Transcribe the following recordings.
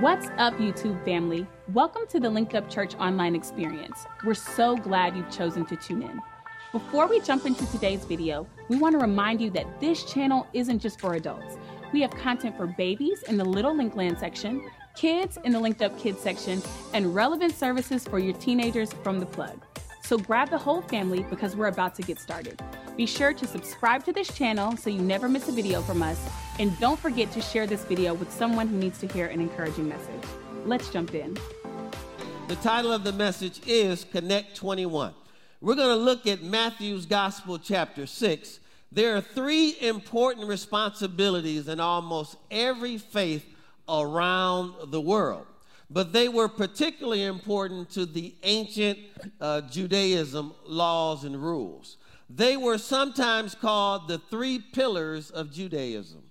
What's up, YouTube family? Welcome to the Linked Up Church online experience. We're so glad you've chosen to tune in. Before we jump into today's video, we want to remind you that this channel isn't just for adults. We have content for babies in the Little Linkland section, kids in the Linked Up Kids section, and relevant services for your teenagers from the plug. So grab the whole family because we're about to get started. Be sure to subscribe to this channel so you never miss a video from us, and don't forget to share this video with someone who needs to hear an encouraging message. Let's jump in. The title of the message is Connect 21. We're going to look at Matthew's Gospel, chapter 6. There are three important responsibilities in almost every faith around the world, but they were particularly important to the ancient uh, Judaism laws and rules. They were sometimes called the three pillars of Judaism.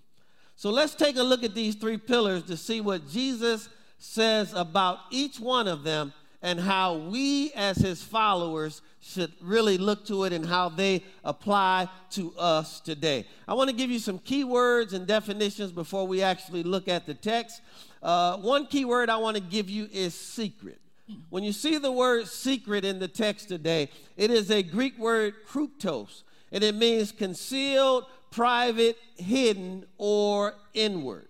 So let's take a look at these three pillars to see what Jesus says about each one of them and how we as his followers should really look to it and how they apply to us today. I want to give you some key words and definitions before we actually look at the text. Uh, one key word I want to give you is secret. When you see the word secret in the text today, it is a Greek word kryptos, and it means concealed, private, hidden, or inward.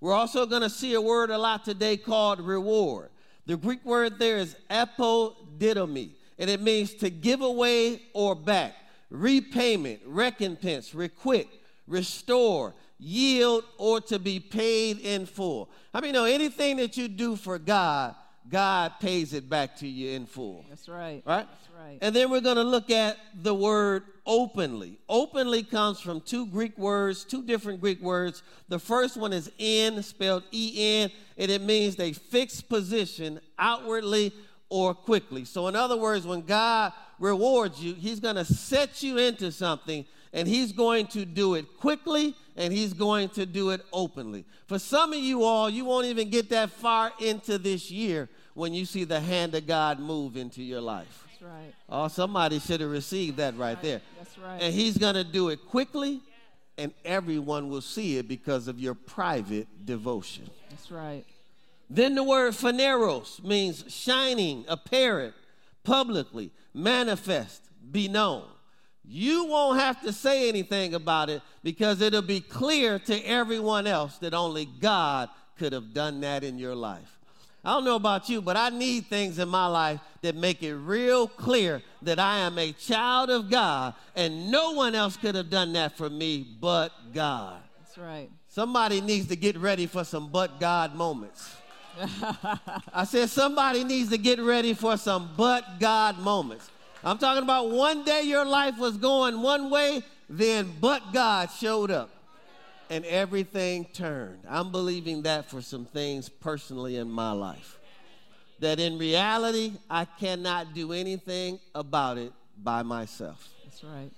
We're also going to see a word a lot today called reward. The Greek word there is apodidomi, and it means to give away or back, repayment, recompense, requite, restore, yield, or to be paid in full. I mean, know, anything that you do for God, God pays it back to you in full. That's right. Right? That's right. And then we're going to look at the word openly. Openly comes from two Greek words, two different Greek words. The first one is in, spelled E N, and it means a fixed position outwardly or quickly. So, in other words, when God rewards you, He's going to set you into something and He's going to do it quickly and He's going to do it openly. For some of you all, you won't even get that far into this year when you see the hand of God move into your life. That's right. Oh, somebody should have received that right there. That's right. And he's going to do it quickly, and everyone will see it because of your private devotion. That's right. Then the word phaneros means shining, apparent, publicly, manifest, be known. You won't have to say anything about it because it'll be clear to everyone else that only God could have done that in your life. I don't know about you, but I need things in my life that make it real clear that I am a child of God and no one else could have done that for me but God. That's right. Somebody needs to get ready for some but God moments. I said somebody needs to get ready for some but God moments. I'm talking about one day your life was going one way, then but God showed up and everything turned. I'm believing that for some things personally in my life. That in reality, I cannot do anything about it by myself. That's right.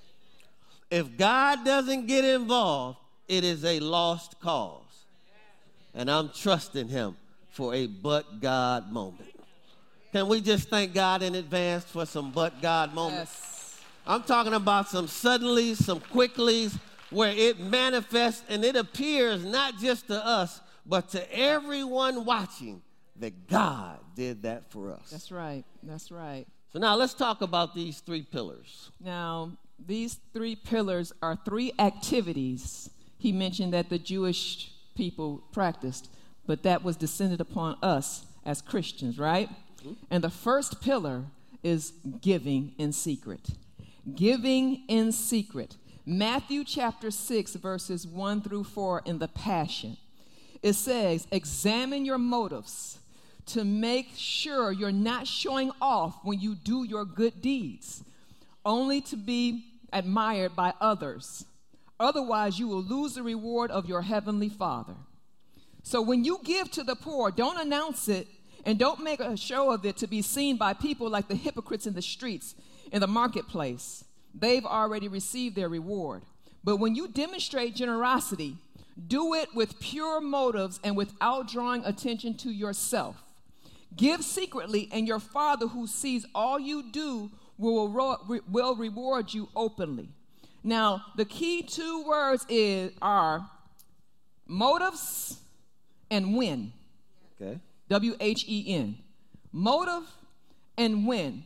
If God doesn't get involved, it is a lost cause. And I'm trusting Him for a but God moment. Can we just thank God in advance for some but God moments? Yes. I'm talking about some suddenlies, some quicklies, where it manifests and it appears not just to us, but to everyone watching that God did that for us. That's right. That's right. So now let's talk about these three pillars. Now, these three pillars are three activities he mentioned that the Jewish people practiced, but that was descended upon us as Christians, right? And the first pillar is giving in secret. Giving in secret. Matthew chapter 6, verses 1 through 4 in the Passion. It says, Examine your motives to make sure you're not showing off when you do your good deeds, only to be admired by others. Otherwise, you will lose the reward of your heavenly Father. So when you give to the poor, don't announce it and don't make a show of it to be seen by people like the hypocrites in the streets, in the marketplace. They've already received their reward. But when you demonstrate generosity, do it with pure motives and without drawing attention to yourself. Give secretly, and your Father who sees all you do will, will reward you openly. Now, the key two words is, are motives and when. Okay. W H E N. Motive and when.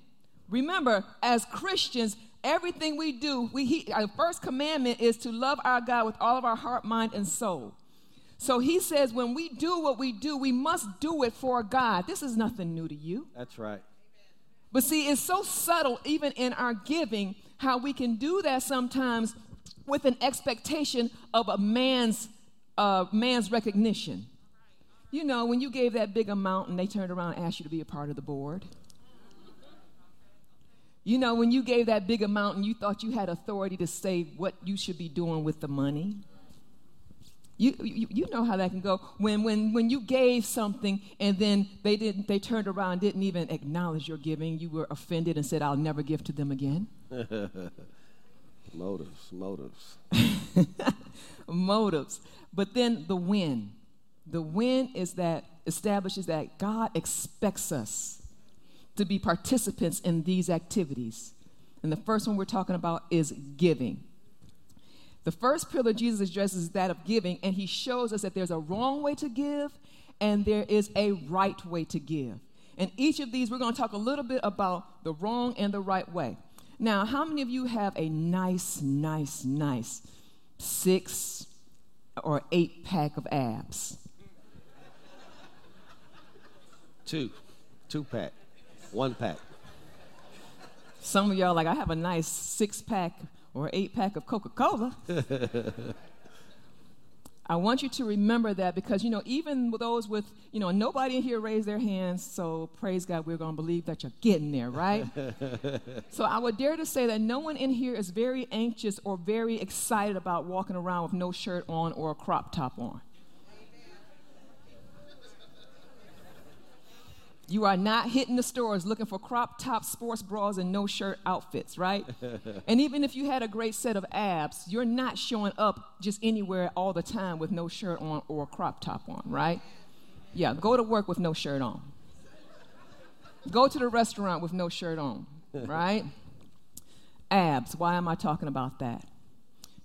Remember, as Christians, everything we do, we, he, our first commandment is to love our God with all of our heart, mind, and soul. So he says, when we do what we do, we must do it for God. This is nothing new to you. That's right. But see, it's so subtle, even in our giving, how we can do that sometimes with an expectation of a man's uh, man's recognition. You know, when you gave that big amount and they turned around and asked you to be a part of the board. You know, when you gave that big amount and you thought you had authority to say what you should be doing with the money. You, you, you know how that can go. When, when, when you gave something and then they, didn't, they turned around didn't even acknowledge your giving, you were offended and said, I'll never give to them again. motives, motives. motives. But then the win. The win is that establishes that God expects us to be participants in these activities. And the first one we're talking about is giving. The first pillar Jesus addresses is that of giving, and he shows us that there's a wrong way to give and there is a right way to give. And each of these, we're going to talk a little bit about the wrong and the right way. Now, how many of you have a nice, nice, nice six or eight pack of abs? Two. Two pack. One pack. Some of y'all like, I have a nice six pack or eight pack of Coca Cola. I want you to remember that because, you know, even those with, you know, nobody in here raised their hands, so praise God, we're going to believe that you're getting there, right? so I would dare to say that no one in here is very anxious or very excited about walking around with no shirt on or a crop top on. You are not hitting the stores looking for crop top sports bras and no shirt outfits, right? and even if you had a great set of abs, you're not showing up just anywhere all the time with no shirt on or a crop top on, right? Yeah, go to work with no shirt on. Go to the restaurant with no shirt on, right? abs, why am I talking about that?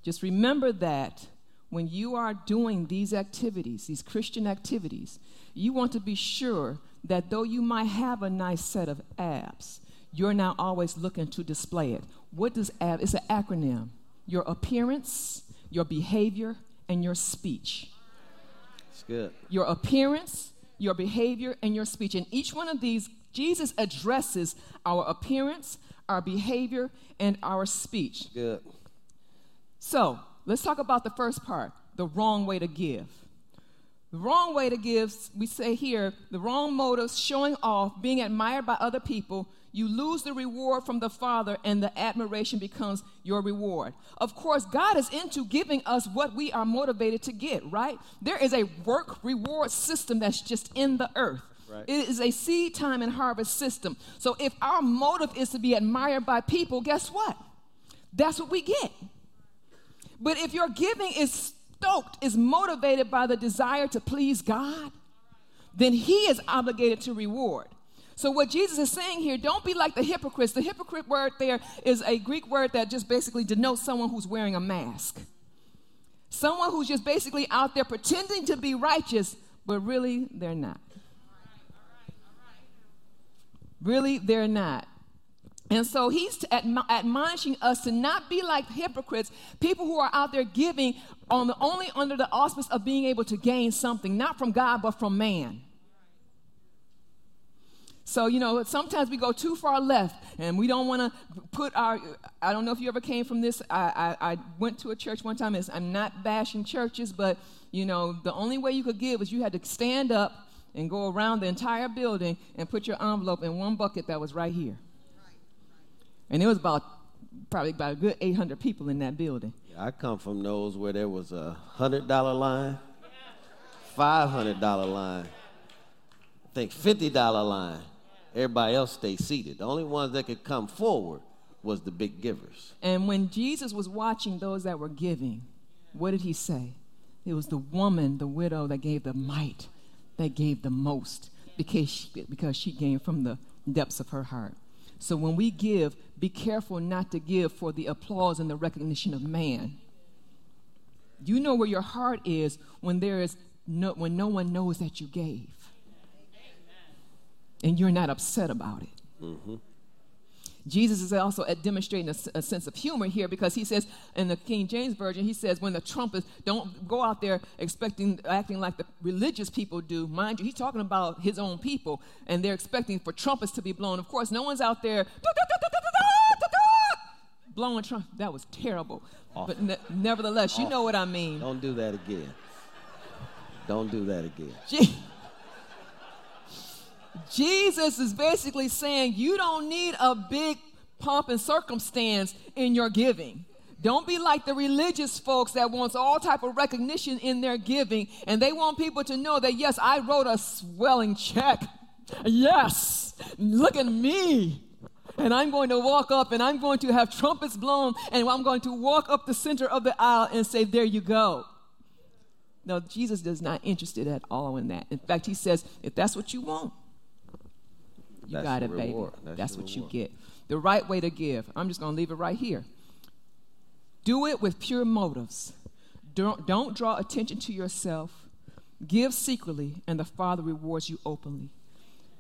Just remember that when you are doing these activities, these Christian activities, you want to be sure that though you might have a nice set of abs, you're not always looking to display it. What does ab? It's an acronym. Your appearance, your behavior, and your speech. It's good. Your appearance, your behavior, and your speech. And each one of these, Jesus addresses our appearance, our behavior, and our speech. Good. So let's talk about the first part the wrong way to give. The wrong way to give, we say here, the wrong motives, showing off, being admired by other people, you lose the reward from the Father and the admiration becomes your reward. Of course, God is into giving us what we are motivated to get, right? There is a work reward system that's just in the earth. Right. It is a seed time and harvest system. So if our motive is to be admired by people, guess what? That's what we get. But if your giving is stoked, is motivated by the desire to please God, then he is obligated to reward. So, what Jesus is saying here, don't be like the hypocrites. The hypocrite word there is a Greek word that just basically denotes someone who's wearing a mask. Someone who's just basically out there pretending to be righteous, but really they're not. Really, they're not. And so he's admonishing us to not be like hypocrites, people who are out there giving on the, only under the auspice of being able to gain something, not from God, but from man. So, you know, sometimes we go too far left and we don't want to put our. I don't know if you ever came from this. I, I, I went to a church one time. I'm not bashing churches, but, you know, the only way you could give was you had to stand up and go around the entire building and put your envelope in one bucket that was right here. And it was about probably about a good 800 people in that building. I come from those where there was a $100 line, $500 line, I think $50 line. Everybody else stayed seated. The only ones that could come forward was the big givers. And when Jesus was watching those that were giving, what did he say? It was the woman, the widow, that gave the mite, that gave the most, because she, because she gave from the depths of her heart. So when we give, be careful not to give for the applause and the recognition of man. You know where your heart is when there is no, when no one knows that you gave, and you're not upset about it. Mm-hmm. Jesus is also demonstrating a, a, sense of humor here because he says in the King James Version, he says, when the trumpets don't go out there expecting, acting like the religious people do. Mind you, he's talking about his own people, and they're expecting for trumpets to be blown. Of course, no one's out there blowing trumpets. That was terrible. Awful. But ne- nevertheless, Awful. you oh. know what I mean. Don't do that again. Don't do that again. Jesus is basically saying you don't need a big pomp and circumstance in your giving. Don't be like the religious folks that wants all type of recognition in their giving and they want people to know that yes, I wrote a swelling check. Yes, look at me. And I'm going to walk up and I'm going to have trumpets blown and I'm going to walk up the center of the aisle and say, There you go. No, Jesus is not interested at all in that. In fact, he says, If that's what you want, you That's got it, baby. That's, That's what reward. you get. The right way to give. I'm just going to leave it right here. Do it with pure motives. Don't, don't draw attention to yourself. Give secretly, and the Father rewards you openly.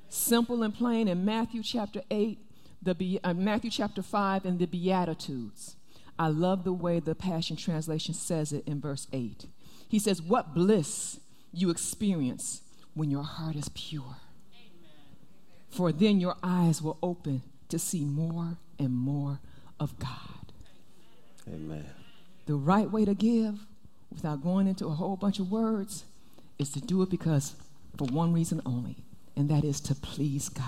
Simple and plain in Matthew chapter 8, the uh, Matthew chapter 5, and the Beatitudes. I love the way the Passion Translation says it in verse 8. He says, What bliss you experience when your heart is pure for then your eyes will open to see more and more of God. Amen. The right way to give without going into a whole bunch of words is to do it because for one reason only, and that is to please God.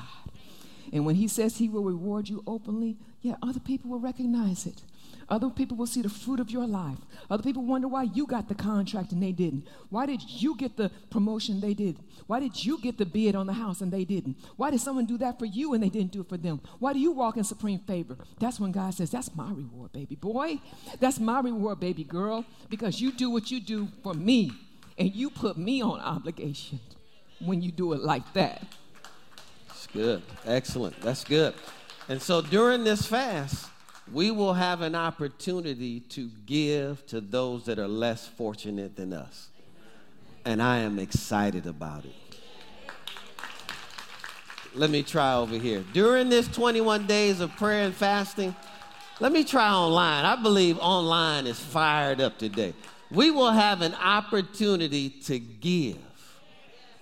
And when he says he will reward you openly, yeah, other people will recognize it. Other people will see the fruit of your life. Other people wonder why you got the contract and they didn't. Why did you get the promotion they did? Why did you get the bid on the house and they didn't? Why did someone do that for you and they didn't do it for them? Why do you walk in supreme favor? That's when God says, That's my reward, baby boy. That's my reward, baby girl, because you do what you do for me and you put me on obligation when you do it like that. That's good. Excellent. That's good. And so during this fast, we will have an opportunity to give to those that are less fortunate than us. And I am excited about it. Let me try over here. During this 21 days of prayer and fasting, let me try online. I believe online is fired up today. We will have an opportunity to give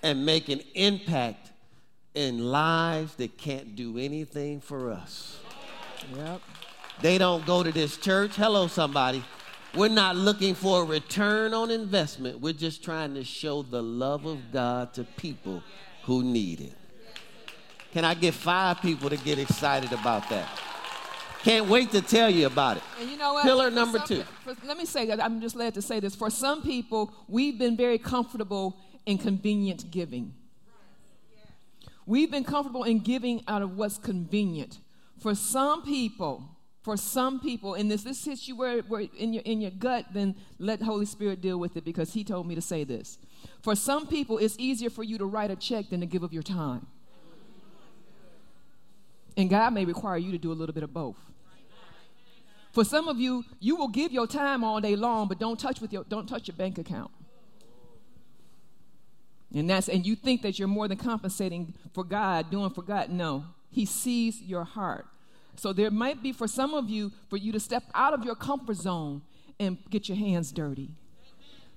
and make an impact in lives that can't do anything for us. Yep. They don't go to this church. Hello, somebody. We're not looking for a return on investment. We're just trying to show the love of God to people who need it. Can I get five people to get excited about that? Can't wait to tell you about it. And you know what? Pillar number two. For, let me say that I'm just led to say this. For some people, we've been very comfortable in convenient giving. We've been comfortable in giving out of what's convenient. For some people, for some people, and this this hits you where, where in your in your gut, then let Holy Spirit deal with it because He told me to say this. For some people, it's easier for you to write a check than to give of your time. And God may require you to do a little bit of both. For some of you, you will give your time all day long, but don't touch with your don't touch your bank account. And that's and you think that you're more than compensating for God, doing for God. No. He sees your heart. So there might be for some of you for you to step out of your comfort zone and get your hands dirty.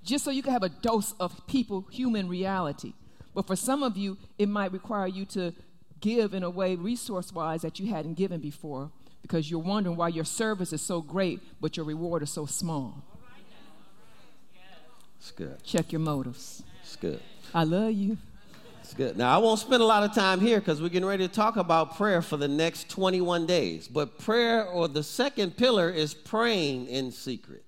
Just so you can have a dose of people, human reality. But for some of you, it might require you to give in a way, resource wise, that you hadn't given before because you're wondering why your service is so great, but your reward is so small. It's good. Check your motives. It's good. I love you. It's good. Now, I won't spend a lot of time here because we're getting ready to talk about prayer for the next 21 days. But prayer, or the second pillar, is praying in secret.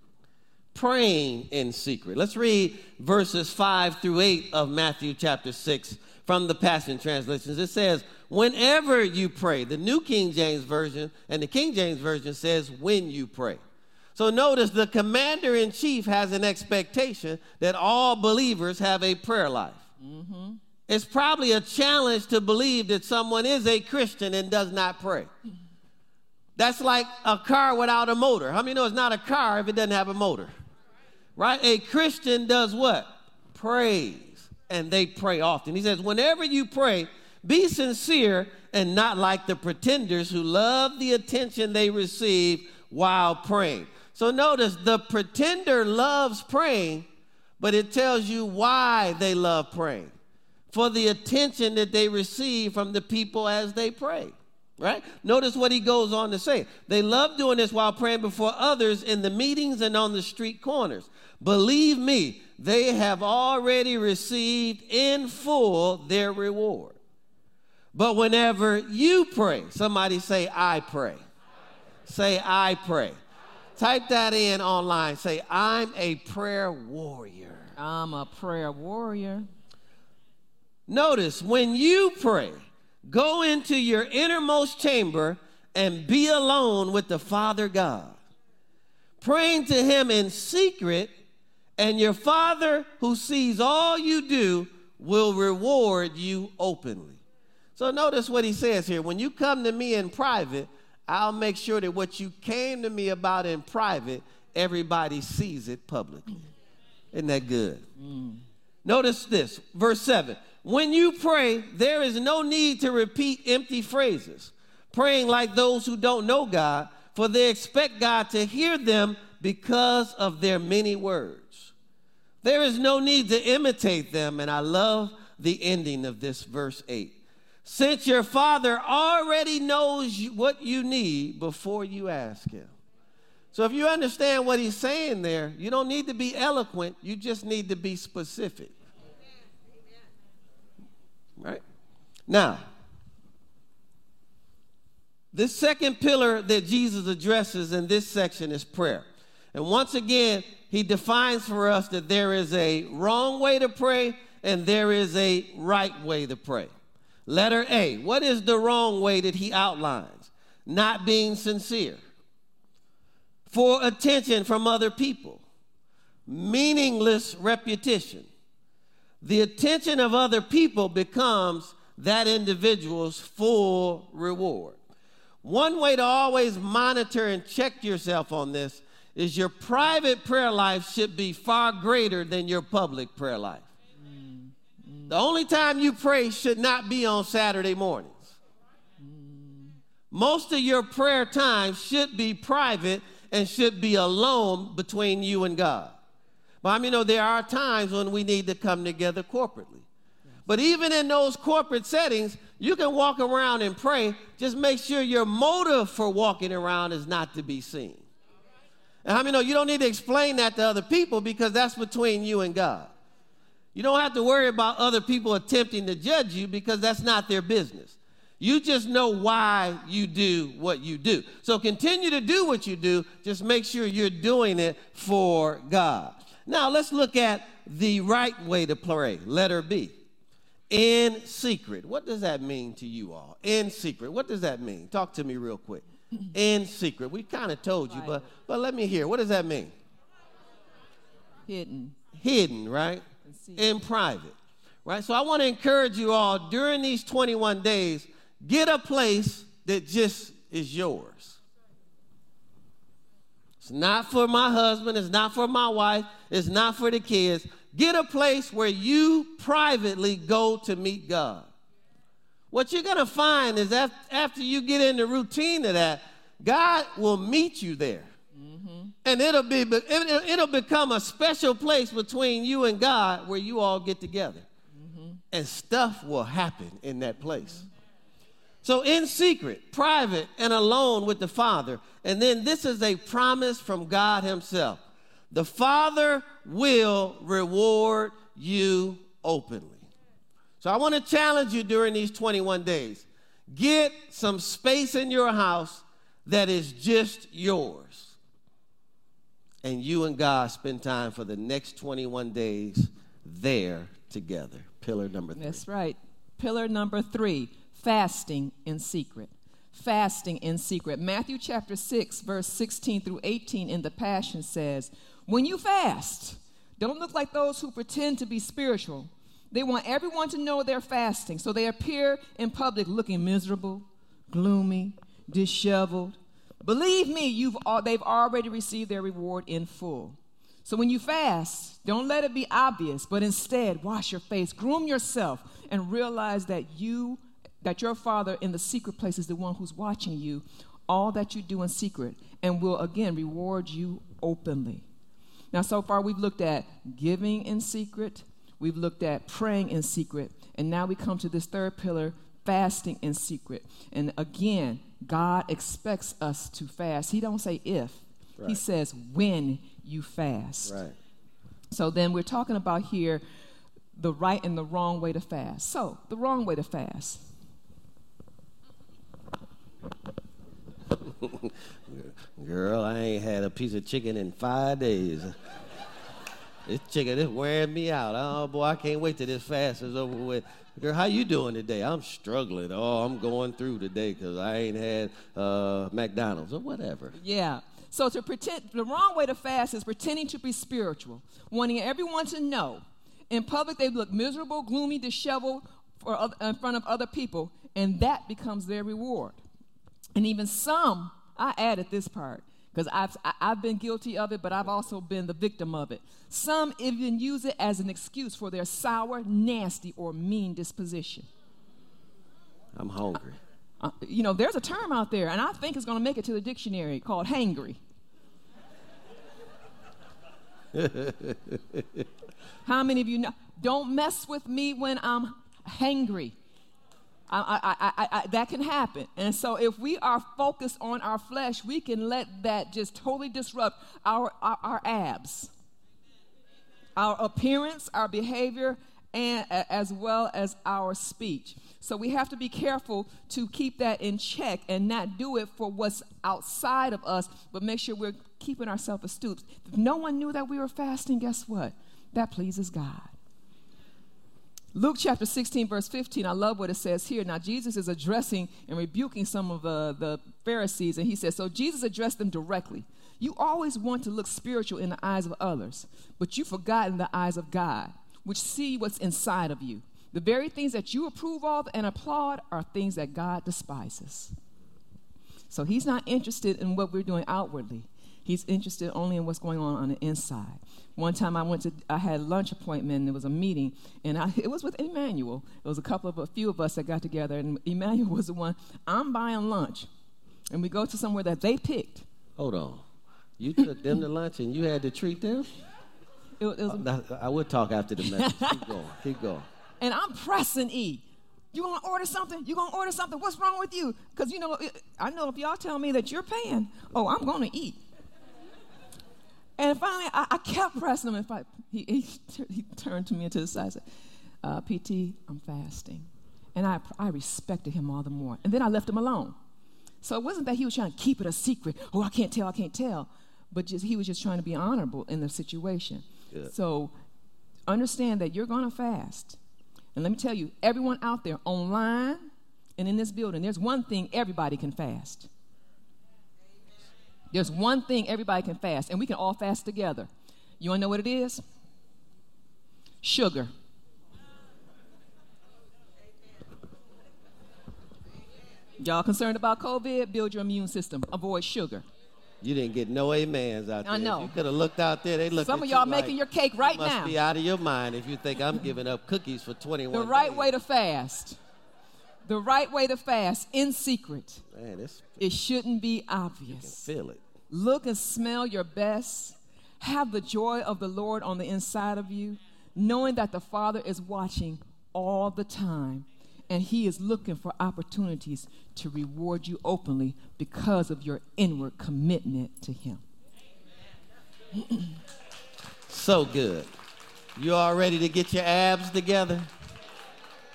Praying in secret. Let's read verses 5 through 8 of Matthew chapter 6 from the Passion Translations. It says, Whenever you pray, the New King James Version and the King James Version says, When you pray. So notice the commander in chief has an expectation that all believers have a prayer life. Mm-hmm. It's probably a challenge to believe that someone is a Christian and does not pray. That's like a car without a motor. How many know it's not a car if it doesn't have a motor? Right? A Christian does what? Prays. And they pray often. He says, whenever you pray, Be sincere and not like the pretenders who love the attention they receive while praying. So notice the pretender loves praying, but it tells you why they love praying for the attention that they receive from the people as they pray. Right? Notice what he goes on to say. They love doing this while praying before others in the meetings and on the street corners. Believe me, they have already received in full their reward. But whenever you pray, somebody say, I pray. Say, I pray. Type that in online. Say, I'm a prayer warrior. I'm a prayer warrior. Notice when you pray, go into your innermost chamber and be alone with the Father God, praying to Him in secret, and your Father who sees all you do will reward you openly. So notice what He says here. When you come to me in private, I'll make sure that what you came to me about in private, everybody sees it publicly. Isn't that good? Mm. Notice this, verse 7. When you pray, there is no need to repeat empty phrases, praying like those who don't know God, for they expect God to hear them because of their many words. There is no need to imitate them, and I love the ending of this verse 8. Since your Father already knows what you need before you ask Him. So if you understand what He's saying there, you don't need to be eloquent, you just need to be specific. Right? Now, this second pillar that Jesus addresses in this section is prayer. And once again, he defines for us that there is a wrong way to pray and there is a right way to pray. Letter A, what is the wrong way that he outlines? Not being sincere, for attention from other people, meaningless repetition, the attention of other people becomes that individual's full reward. One way to always monitor and check yourself on this is your private prayer life should be far greater than your public prayer life. The only time you pray should not be on Saturday mornings. Most of your prayer time should be private and should be alone between you and God. But I mean, you know, there are times when we need to come together corporately. But even in those corporate settings, you can walk around and pray. Just make sure your motive for walking around is not to be seen. And I mean, know, you don't need to explain that to other people because that's between you and God. You don't have to worry about other people attempting to judge you because that's not their business. You just know why you do what you do. So continue to do what you do, just make sure you're doing it for God. Now let's look at the right way to pray. Letter B. In secret. What does that mean to you all? In secret. What does that mean? Talk to me real quick. In secret. We kind of told you, but but let me hear. What does that mean? Hidden. Hidden, right? In private. Right? So I want to encourage you all during these 21 days, get a place that just is yours. It's not for my husband, it's not for my wife, it's not for the kids. Get a place where you privately go to meet God. What you're going to find is that after you get in the routine of that, God will meet you there. And it'll, be, it'll become a special place between you and God where you all get together. Mm-hmm. And stuff will happen in that place. Mm-hmm. So, in secret, private, and alone with the Father. And then this is a promise from God Himself the Father will reward you openly. So, I want to challenge you during these 21 days get some space in your house that is just yours. And you and God spend time for the next 21 days there together. Pillar number three. That's right. Pillar number three fasting in secret. Fasting in secret. Matthew chapter 6, verse 16 through 18 in the Passion says, When you fast, don't look like those who pretend to be spiritual. They want everyone to know they're fasting, so they appear in public looking miserable, gloomy, disheveled. Believe me, you've, they've already received their reward in full. So when you fast, don't let it be obvious, but instead wash your face, groom yourself, and realize that you that your Father in the secret place is the one who's watching you, all that you do in secret, and will again reward you openly. Now, so far we've looked at giving in secret, we've looked at praying in secret, and now we come to this third pillar fasting in secret. And again, God expects us to fast. He don't say if. Right. He says when you fast. Right. So then we're talking about here the right and the wrong way to fast. So, the wrong way to fast. Girl, I ain't had a piece of chicken in five days. This chicken is wearing me out. Oh boy, I can't wait till this fast is over with. Girl, how you doing today? I'm struggling. Oh, I'm going through today because I ain't had uh, McDonald's or whatever. Yeah. So to pretend, the wrong way to fast is pretending to be spiritual, wanting everyone to know. In public, they look miserable, gloomy, disheveled for in front of other people, and that becomes their reward. And even some, I added this part because I've, I've been guilty of it, but I've also been the victim of it. Some even use it as an excuse for their sour, nasty, or mean disposition. I'm hungry. Uh, you know, there's a term out there, and I think it's going to make it to the dictionary called hangry. How many of you know? Don't mess with me when I'm hangry. I, I, I, that can happen. And so, if we are focused on our flesh, we can let that just totally disrupt our, our, our abs, our appearance, our behavior, and as well as our speech. So we have to be careful to keep that in check and not do it for what's outside of us, but make sure we're keeping ourselves astute. If no one knew that we were fasting, guess what? That pleases God. Luke chapter 16, verse 15, I love what it says here. Now, Jesus is addressing and rebuking some of uh, the Pharisees, and he says, So Jesus addressed them directly. You always want to look spiritual in the eyes of others, but you've forgotten the eyes of God, which see what's inside of you. The very things that you approve of and applaud are things that God despises. So he's not interested in what we're doing outwardly. He's interested only in what's going on on the inside. One time I went to, I had a lunch appointment, and there was a meeting, and I, it was with Emmanuel. It was a couple of, a few of us that got together, and Emmanuel was the one, I'm buying lunch. And we go to somewhere that they picked. Hold on. You took them to lunch and you had to treat them? It, it uh, I would talk after the message. Keep going. Keep going. And I'm pressing E. You gonna order something? You gonna order something? What's wrong with you? Because you know, I know if y'all tell me that you're paying, oh, I'm gonna eat. And finally, I, I kept pressing him. Fact, he, he, he, turned to me and to the side and said, uh, PT, I'm fasting. And I, I respected him all the more. And then I left him alone. So it wasn't that he was trying to keep it a secret. Oh, I can't tell, I can't tell. But just, he was just trying to be honorable in the situation. Good. So understand that you're going to fast. And let me tell you, everyone out there online and in this building, there's one thing everybody can fast there's one thing everybody can fast, and we can all fast together. You want to know what it is? Sugar. Y'all concerned about COVID? Build your immune system. Avoid sugar. You didn't get no amens out there. I know. you could have looked out there. They looked. Some of y'all making like, your cake right you must now. Must be out of your mind if you think I'm giving up cookies for 21. The right days. way to fast. The right way to fast in secret. Man, it's, it shouldn't be obvious. You can feel it. Look and smell your best. Have the joy of the Lord on the inside of you, knowing that the Father is watching all the time and He is looking for opportunities to reward you openly because of your inward commitment to Him. so good. You all ready to get your abs together?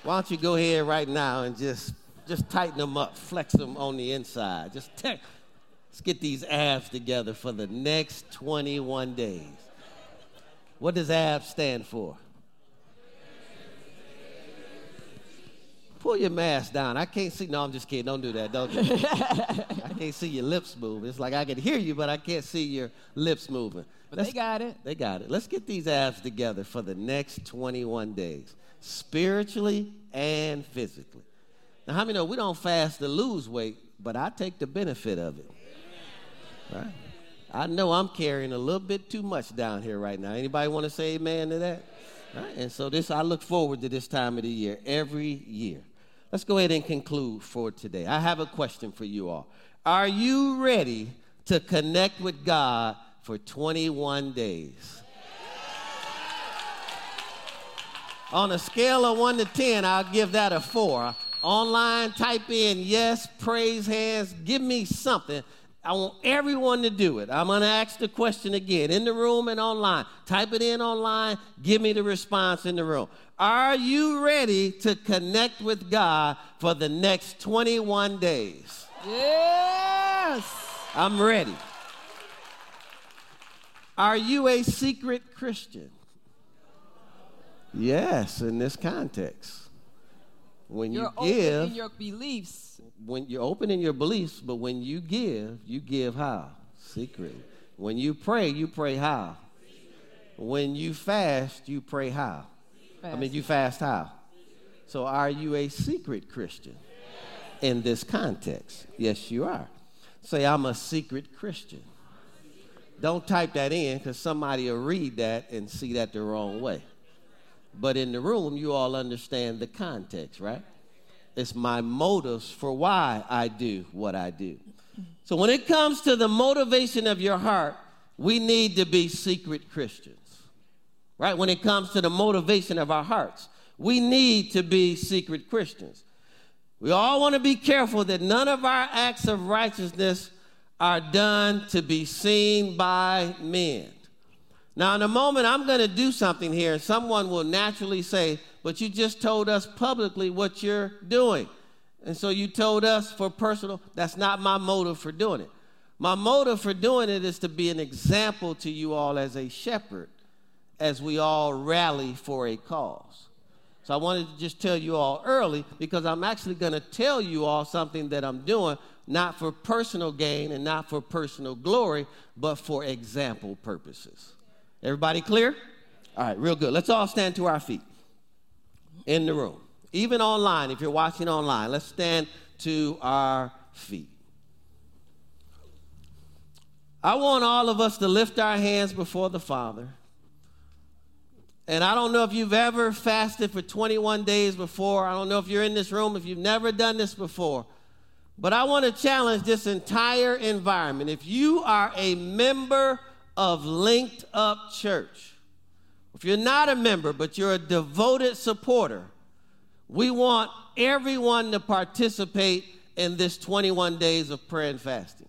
Why don't you go ahead right now and just just tighten them up, flex them on the inside. Just te- Let's get these abs together for the next 21 days. What does abs stand for? Pull your mask down. I can't see. No, I'm just kidding. Don't do that. Don't do that. I can't see your lips move. It's like I can hear you, but I can't see your lips moving. But Let's, they got it. They got it. Let's get these abs together for the next 21 days, spiritually and physically. Now, how many know we don't fast to lose weight, but I take the benefit of it. Right? I know I'm carrying a little bit too much down here right now. Anybody want to say amen to that? Right? And so this, I look forward to this time of the year every year. let's go ahead and conclude for today. I have a question for you all. Are you ready to connect with God for 21 days? On a scale of 1 to 10, I'll give that a 4. Online, type in yes, praise hands, give me something. I want everyone to do it. I'm going to ask the question again in the room and online. Type it in online, give me the response in the room. Are you ready to connect with God for the next 21 days? Yes. I'm ready. Are you a secret Christian? Yes, in this context. When You're you give, in your beliefs. When you're open in your beliefs, but when you give, you give how? Secret. When you pray, you pray how? When you fast, you pray how? I mean, you fast how? So are you a secret Christian in this context? Yes, you are. Say, I'm a secret Christian. Don't type that in because somebody will read that and see that the wrong way. But in the room, you all understand the context, right? It's my motives for why I do what I do. So when it comes to the motivation of your heart, we need to be secret Christians, right? When it comes to the motivation of our hearts, we need to be secret Christians. We all want to be careful that none of our acts of righteousness are done to be seen by men. Now, in a moment, I'm going to do something here, and someone will naturally say, But you just told us publicly what you're doing. And so you told us for personal, that's not my motive for doing it. My motive for doing it is to be an example to you all as a shepherd as we all rally for a cause. So I wanted to just tell you all early because I'm actually going to tell you all something that I'm doing, not for personal gain and not for personal glory, but for example purposes. Everybody clear? All right, real good. Let's all stand to our feet in the room. Even online, if you're watching online, let's stand to our feet. I want all of us to lift our hands before the Father. And I don't know if you've ever fasted for 21 days before. I don't know if you're in this room, if you've never done this before. But I want to challenge this entire environment. If you are a member of Linked Up Church, if you're not a member, but you're a devoted supporter, we want everyone to participate in this 21 days of prayer and fasting.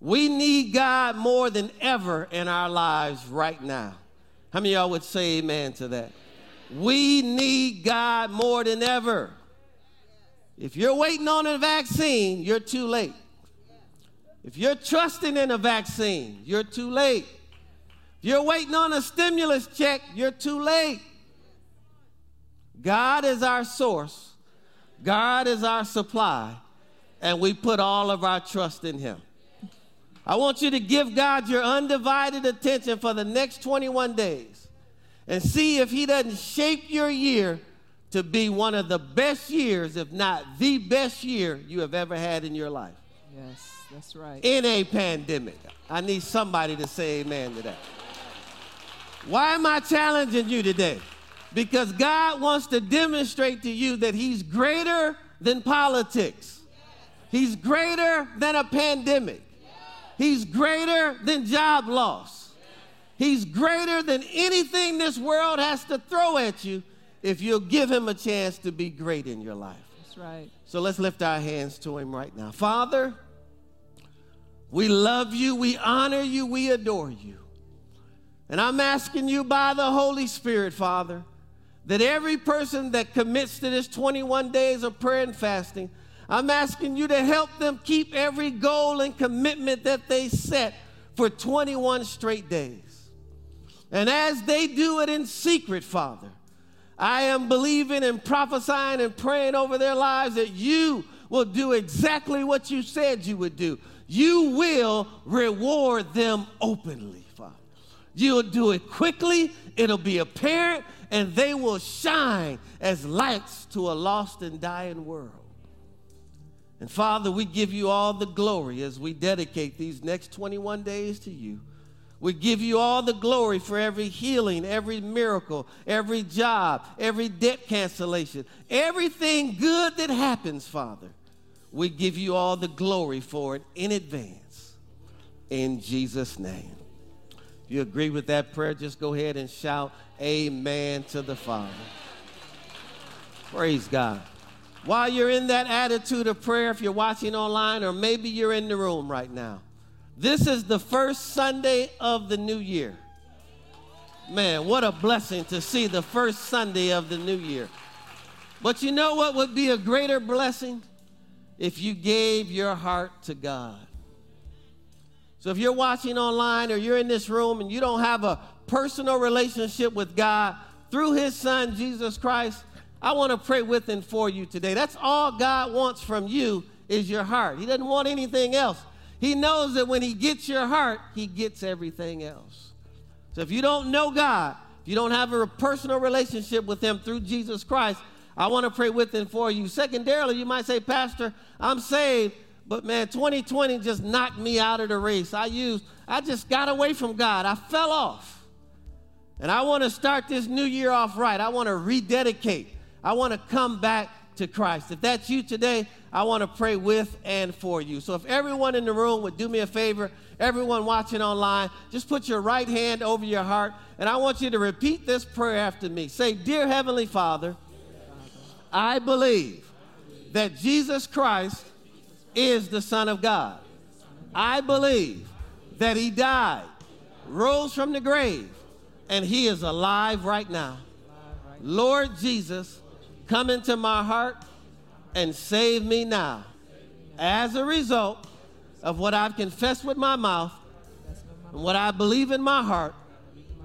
We need God more than ever in our lives right now. How many y'all would say amen to that? We need God more than ever. If you're waiting on a vaccine, you're too late. If you're trusting in a vaccine, you're too late. If you're waiting on a stimulus check, you're too late. God is our source, God is our supply, and we put all of our trust in Him. I want you to give God your undivided attention for the next 21 days and see if He doesn't shape your year to be one of the best years, if not the best year you have ever had in your life. Yes, that's right. In a pandemic. I need somebody to say amen to that. Why am I challenging you today? Because God wants to demonstrate to you that He's greater than politics, He's greater than a pandemic, He's greater than job loss, He's greater than anything this world has to throw at you if you'll give Him a chance to be great in your life. That's right. So let's lift our hands to Him right now. Father, we love you, we honor you, we adore you. And I'm asking you by the Holy Spirit, Father, that every person that commits to this 21 days of prayer and fasting, I'm asking you to help them keep every goal and commitment that they set for 21 straight days. And as they do it in secret, Father, I am believing and prophesying and praying over their lives that you will do exactly what you said you would do. You will reward them openly, Father. You'll do it quickly, it'll be apparent, and they will shine as lights to a lost and dying world. And Father, we give you all the glory as we dedicate these next 21 days to you. We give you all the glory for every healing, every miracle, every job, every debt cancellation, everything good that happens, Father. We give you all the glory for it in advance. In Jesus' name. If you agree with that prayer, just go ahead and shout, Amen to the Father. Praise God. While you're in that attitude of prayer, if you're watching online or maybe you're in the room right now, this is the first Sunday of the new year. Man, what a blessing to see the first Sunday of the new year. But you know what would be a greater blessing? If you gave your heart to God. So if you're watching online or you're in this room and you don't have a personal relationship with God through His Son, Jesus Christ, I want to pray with and for you today. That's all God wants from you is your heart. He doesn't want anything else. He knows that when he gets your heart, he gets everything else. So if you don't know God, if you don't have a personal relationship with him through Jesus Christ, I want to pray with and for you. Secondarily, you might say, Pastor, I'm saved, but man, 2020 just knocked me out of the race. I used, I just got away from God. I fell off. And I want to start this new year off right. I want to rededicate. I want to come back to Christ. If that's you today, I want to pray with and for you. So if everyone in the room would do me a favor, everyone watching online, just put your right hand over your heart, and I want you to repeat this prayer after me. Say, Dear Heavenly Father, I believe that Jesus Christ is the Son of God. I believe that He died, rose from the grave, and He is alive right now. Lord Jesus, come into my heart and save me now. As a result of what I've confessed with my mouth and what I believe in my heart,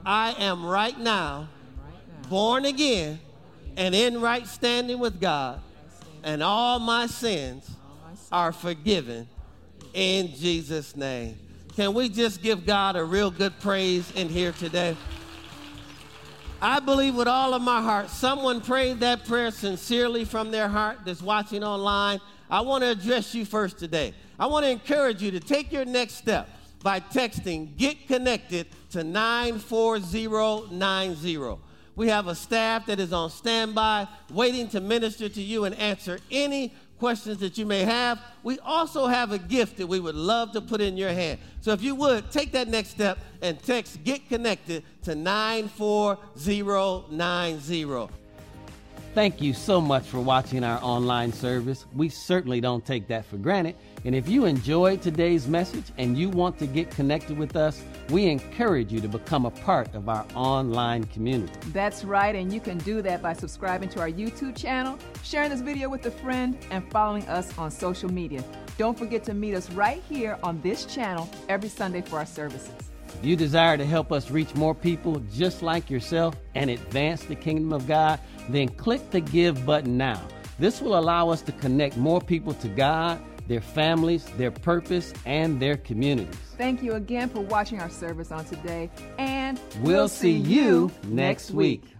I am right now born again and in right standing with God, and all my sins are forgiven in Jesus' name. Can we just give God a real good praise in here today? I believe with all of my heart, someone prayed that prayer sincerely from their heart that's watching online. I want to address you first today. I want to encourage you to take your next step by texting Get Connected to 94090. We have a staff that is on standby, waiting to minister to you and answer any questions that you may have. We also have a gift that we would love to put in your hand. So if you would, take that next step and text Get Connected to 94090. Thank you so much for watching our online service. We certainly don't take that for granted. And if you enjoyed today's message and you want to get connected with us, we encourage you to become a part of our online community. That's right, and you can do that by subscribing to our YouTube channel, sharing this video with a friend, and following us on social media. Don't forget to meet us right here on this channel every Sunday for our services. If you desire to help us reach more people just like yourself and advance the kingdom of God, then click the Give button now. This will allow us to connect more people to God their families, their purpose, and their communities. Thank you again for watching our service on today, and we'll, we'll see, see, you next week. week.